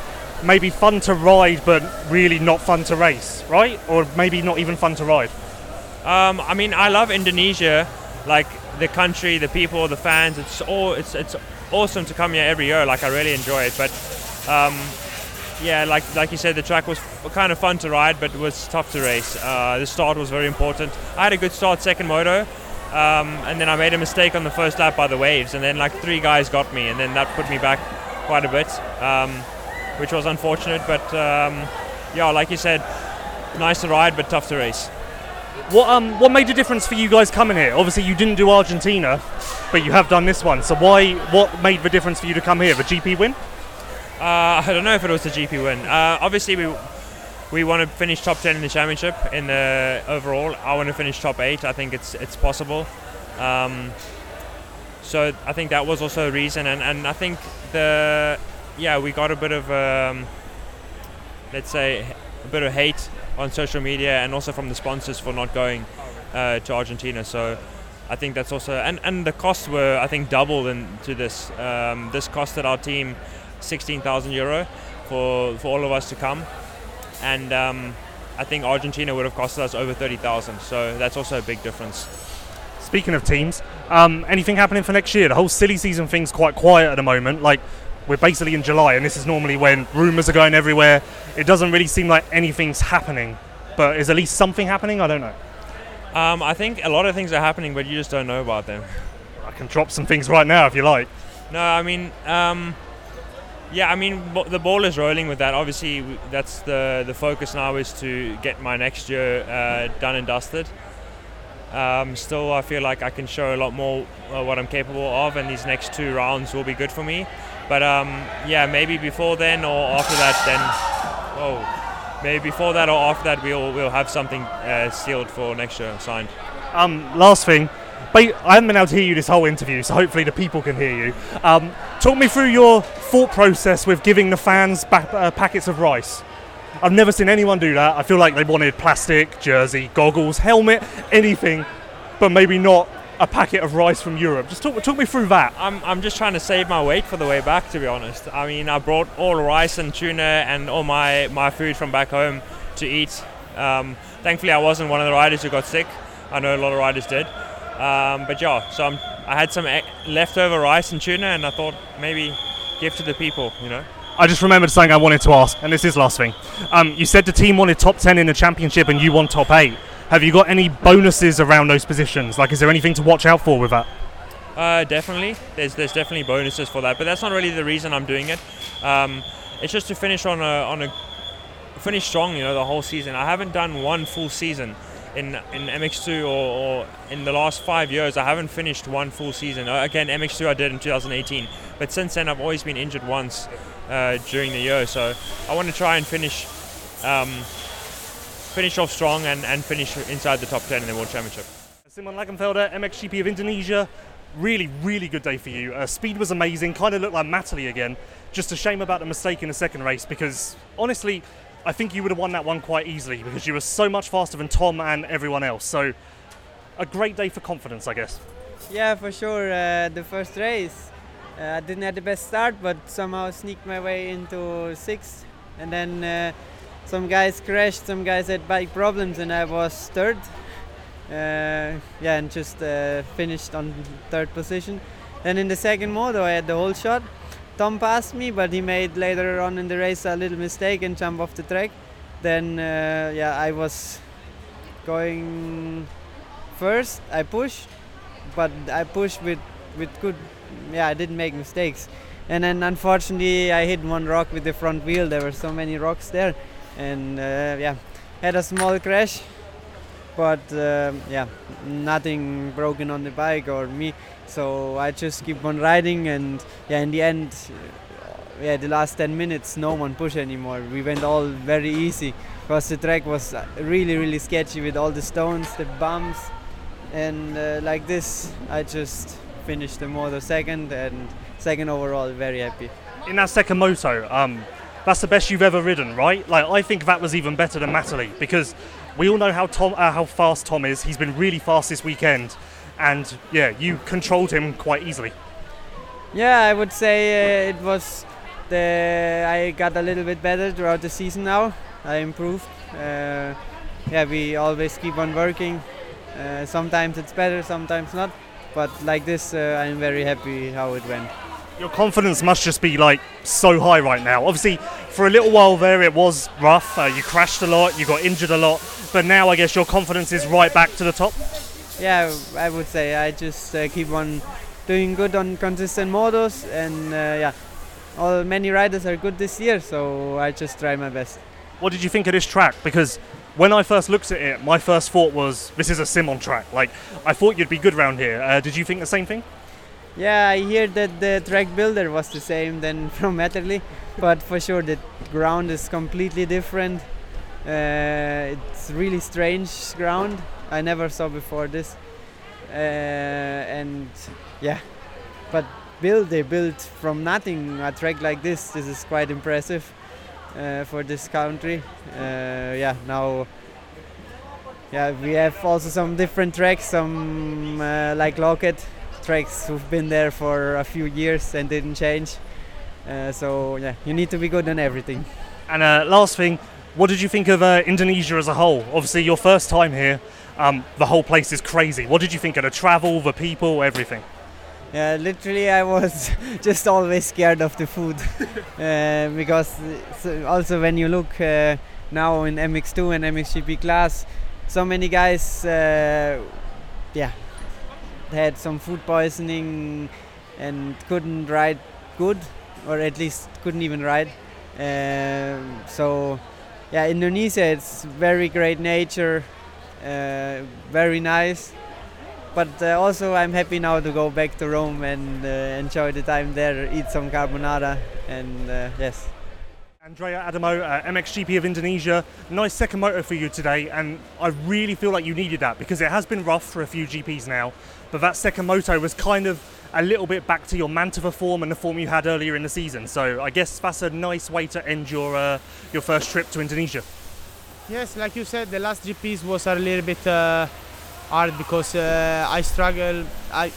Maybe fun to ride, but really not fun to race, right? Or maybe not even fun to ride. Um, I mean, I love Indonesia, like the country, the people, the fans. It's all it's it's awesome to come here every year. Like I really enjoy it, but. Um, yeah, like like you said, the track was f- kind of fun to ride, but was tough to race. Uh, the start was very important. I had a good start, second moto, um, and then I made a mistake on the first lap by the waves, and then like three guys got me, and then that put me back quite a bit, um, which was unfortunate. But um, yeah, like you said, nice to ride, but tough to race. What um what made a difference for you guys coming here? Obviously, you didn't do Argentina, but you have done this one. So why? What made the difference for you to come here? The GP win? Uh, I don't know if it was the GP win. Uh, obviously, we we want to finish top ten in the championship. In the overall, I want to finish top eight. I think it's it's possible. Um, so I think that was also a reason, and, and I think the yeah we got a bit of um, let's say a bit of hate on social media and also from the sponsors for not going uh, to Argentina. So I think that's also and, and the costs were I think double in, to this. Um, this costed our team sixteen thousand euro for for all of us to come, and um, I think Argentina would have costed us over thirty thousand. So that's also a big difference. Speaking of teams, um, anything happening for next year? The whole silly season thing's quite quiet at the moment. Like we're basically in July, and this is normally when rumours are going everywhere. It doesn't really seem like anything's happening, but is at least something happening? I don't know. Um, I think a lot of things are happening, but you just don't know about them. I can drop some things right now if you like. No, I mean, um, yeah, I mean, bo- the ball is rolling with that. Obviously, w- that's the the focus now is to get my next year uh, done and dusted. Um, still, I feel like I can show a lot more uh, what I'm capable of, and these next two rounds will be good for me. But um, yeah, maybe before then or after that, then, oh, maybe before that or after that, we'll we'll have something uh, sealed for next year signed. Um, last thing, ba- I haven't been able to hear you this whole interview, so hopefully the people can hear you. Um, talk me through your thought process with giving the fans uh, packets of rice. I've never seen anyone do that. I feel like they wanted plastic, jersey, goggles, helmet, anything, but maybe not a packet of rice from Europe. Just talk, talk me through that. I'm, I'm just trying to save my weight for the way back, to be honest. I mean, I brought all rice and tuna and all my, my food from back home to eat. Um, thankfully, I wasn't one of the riders who got sick. I know a lot of riders did. Um, but yeah, so I'm, I had some leftover rice and tuna, and I thought maybe give to the people, you know. I just remembered something I wanted to ask, and this is last thing. Um, you said the team wanted top 10 in the championship and you want top 8. Have you got any bonuses around those positions? Like, is there anything to watch out for with that? Uh, definitely. There's there's definitely bonuses for that, but that's not really the reason I'm doing it. Um, it's just to finish on a on a finish strong. You know, the whole season. I haven't done one full season in in MX2 or, or in the last five years. I haven't finished one full season. Uh, again, MX2 I did in 2018, but since then I've always been injured once uh, during the year. So I want to try and finish. Um, finish off strong and, and finish inside the top 10 in the World Championship. Simon Längenfelder, MXGP of Indonesia. Really, really good day for you. Uh, speed was amazing. Kind of looked like Matterley again. Just a shame about the mistake in the second race because honestly, I think you would have won that one quite easily because you were so much faster than Tom and everyone else. So, a great day for confidence, I guess. Yeah, for sure. Uh, the first race, uh, I didn't have the best start, but somehow sneaked my way into sixth, and then uh, some guys crashed, some guys had bike problems, and I was third. Uh, yeah, and just uh, finished on third position. Then in the second moto, I had the whole shot. Tom passed me, but he made later on in the race a little mistake and jumped off the track. Then, uh, yeah, I was going first. I pushed, but I pushed with with good. Yeah, I didn't make mistakes. And then unfortunately, I hit one rock with the front wheel. There were so many rocks there, and uh, yeah, had a small crash. But um yeah, nothing broken on the bike or me. So I just keep on riding, and yeah, in the end, uh, yeah, the last 10 minutes, no one pushed anymore. We went all very easy because the track was uh, really, really sketchy with all the stones, the bumps, and uh, like this, I just finished the moto second and second overall. Very happy. In that second moto, um, that's the best you've ever ridden, right? Like, I think that was even better than Matterley because we all know how Tom, uh, how fast Tom is. He's been really fast this weekend, and yeah, you controlled him quite easily. Yeah, I would say uh, it was the I got a little bit better throughout the season now. I improved. Uh, yeah, we always keep on working. Uh, sometimes it's better, sometimes not. But like this, uh, I'm very happy how it went. Your confidence must just be like so high right now. Obviously, for a little while there, it was rough. Uh, you crashed a lot, you got injured a lot, but now I guess your confidence is right back to the top. Yeah, I would say I just uh, keep on doing good on consistent models, and uh, yeah, all many riders are good this year, so I just try my best. What did you think of this track? Because when I first looked at it, my first thought was this is a Simon track. Like I thought you'd be good round here. Uh, did you think the same thing? Yeah, I hear that the track builder was the same than from Matterley, but for sure the ground is completely different. Uh, it's really strange ground. I never saw before this, uh, and yeah, but build they built from nothing a track like this. This is quite impressive uh, for this country. Uh, yeah, now. Yeah, we have also some different tracks, some uh, like Loket tracks who've been there for a few years and didn't change. Uh, so yeah, you need to be good on everything. And uh, last thing, what did you think of uh, Indonesia as a whole? Obviously, your first time here. Um, the whole place is crazy. What did you think of the travel, the people, everything? Yeah, literally, I was just always scared of the food uh, because also when you look uh, now in MX2 and MXGP class, so many guys, uh, yeah, had some food poisoning and couldn't ride good, or at least couldn't even ride. Um, so, yeah, Indonesia, it's very great nature, uh, very nice. But uh, also, I'm happy now to go back to Rome and uh, enjoy the time there, eat some carbonara, and uh, yes. Andrea Adamo, uh, MXGP of Indonesia. Nice second moto for you today, and I really feel like you needed that because it has been rough for a few GPs now. But that second moto was kind of a little bit back to your Mantova form and the form you had earlier in the season. So I guess that's a nice way to end your uh, your first trip to Indonesia. Yes, like you said, the last GPs was a little bit uh, hard because uh, I struggle. I,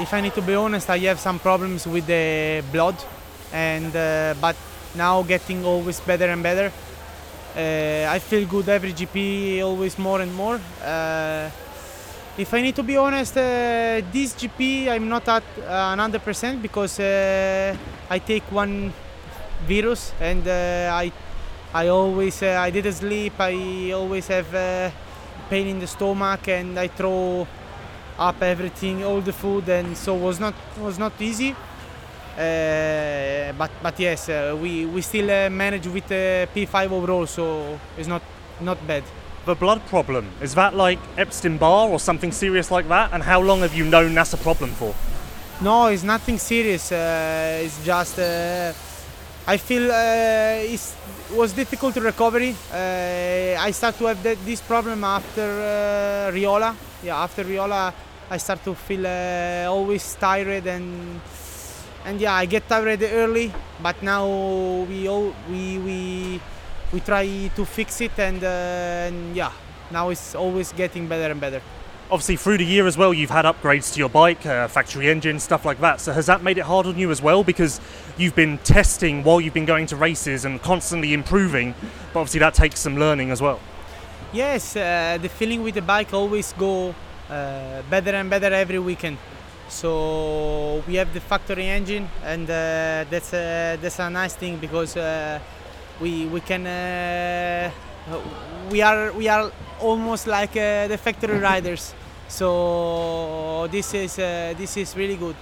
if I need to be honest, I have some problems with the blood, and uh, but now getting always better and better. Uh, I feel good every GP, always more and more. Uh, if I need to be honest, uh, this GP I'm not at uh, 100% because uh, I take one virus, and uh, I I always uh, I didn't sleep. I always have uh, pain in the stomach, and I throw up everything, all the food, and so was not was not easy. Uh, but but yes, uh, we we still uh, manage with uh, P5 overall, so it's not not bad. The blood problem, is that like Epstein Barr or something serious like that? And how long have you known that's a problem for? No, it's nothing serious. Uh, it's just uh, I feel uh, it was difficult to recovery. Uh, I start to have that, this problem after uh, Riola. Yeah, after Riola, I start to feel uh, always tired and and yeah, I get tired early. But now we all, we we we try to fix it and, uh, and yeah, now it's always getting better and better. Obviously, through the year as well, you've had upgrades to your bike, uh, factory engine, stuff like that. So, has that made it hard on you as well? Because you've been testing while you've been going to races and constantly improving, but obviously, that takes some learning as well. Yes, uh, the feeling with the bike always go uh, better and better every weekend. So we have the factory engine, and uh, that's a, that's a nice thing because uh, we we can uh, we are we are almost like uh, the factory riders. So this is uh, this is really good.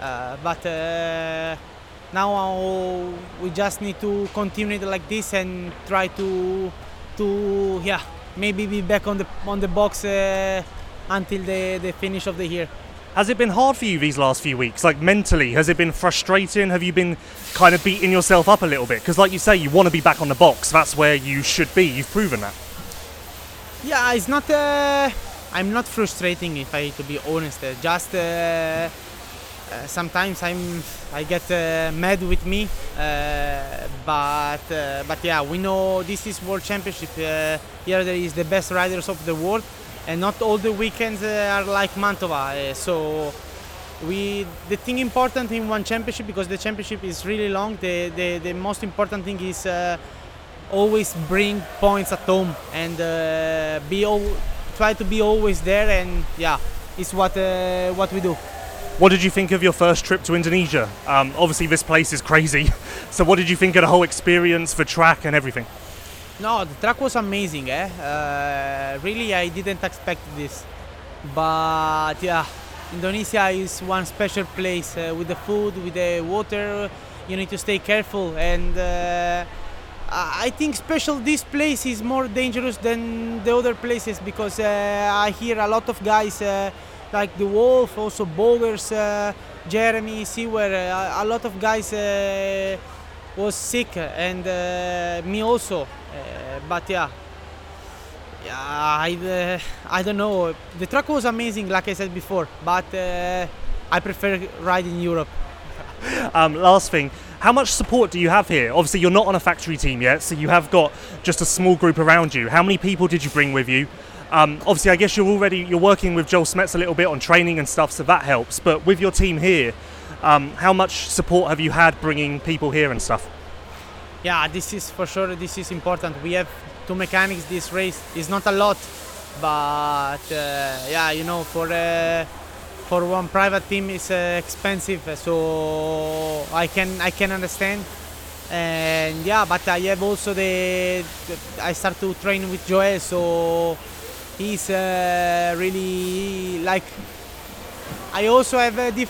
Uh, but uh, now we just need to continue it like this and try to to yeah maybe be back on the on the box uh, until the, the finish of the year. Has it been hard for you these last few weeks? Like mentally, has it been frustrating? Have you been kind of beating yourself up a little bit? Because, like you say, you want to be back on the box. That's where you should be. You've proven that. Yeah, it's not. Uh, I'm not frustrating if I to be honest. Uh, just uh, uh, sometimes I'm I get uh, mad with me, but but yeah, we know this is World Championship. Here there is the best riders of the world, and not all the weekends uh, are like Mantova. Uh, so we the thing important in one championship because the championship is really long. The the, the most important thing is. Uh, always bring points at home and be al- try to be always there and yeah it's what what we do What did you think of your first trip to Indonesia? Um, obviously, this place is crazy. So, what did you think of the whole experience, the track, and everything? No the track was amazing eh? Uh, really i didn't expect this. But yeah indonesia is one special place uh, with the food with the water. You need to stay careful. And uh, I think special this place is more dangerous than the other places because uh, I hear a lot of guys uh, like the Wolf, also Bogers, uh, Jeremy, Seewer, a lot of guys was sick. And me also. Uh, but yeah, yeah, I, uh, I don't know. The track was amazing, like I said before, but uh, I prefer riding in Europe. Um, last thing, how much support do you have here? Obviously, you're not on a factory team yet, so you have got just a small group around you. How many people did you bring with you? Um, obviously, I guess you're already you're working with Joel Smets a little bit on training and stuff, so that helps. But with your team here, um, how much support have you had bringing people here and stuff? Yeah this is for sure this is important. We have two mechanics this race. Is not a lot but uh, yeah you know for uh, for one private team is uh, expensive so i can i can understand. And yeah but i have also the, the i start to train with joel so he's uh, really like i also have uh,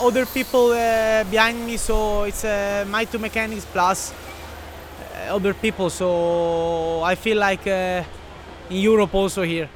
other people uh, behind me so it's my two mechanics plus other people so i feel like uh, in europe also here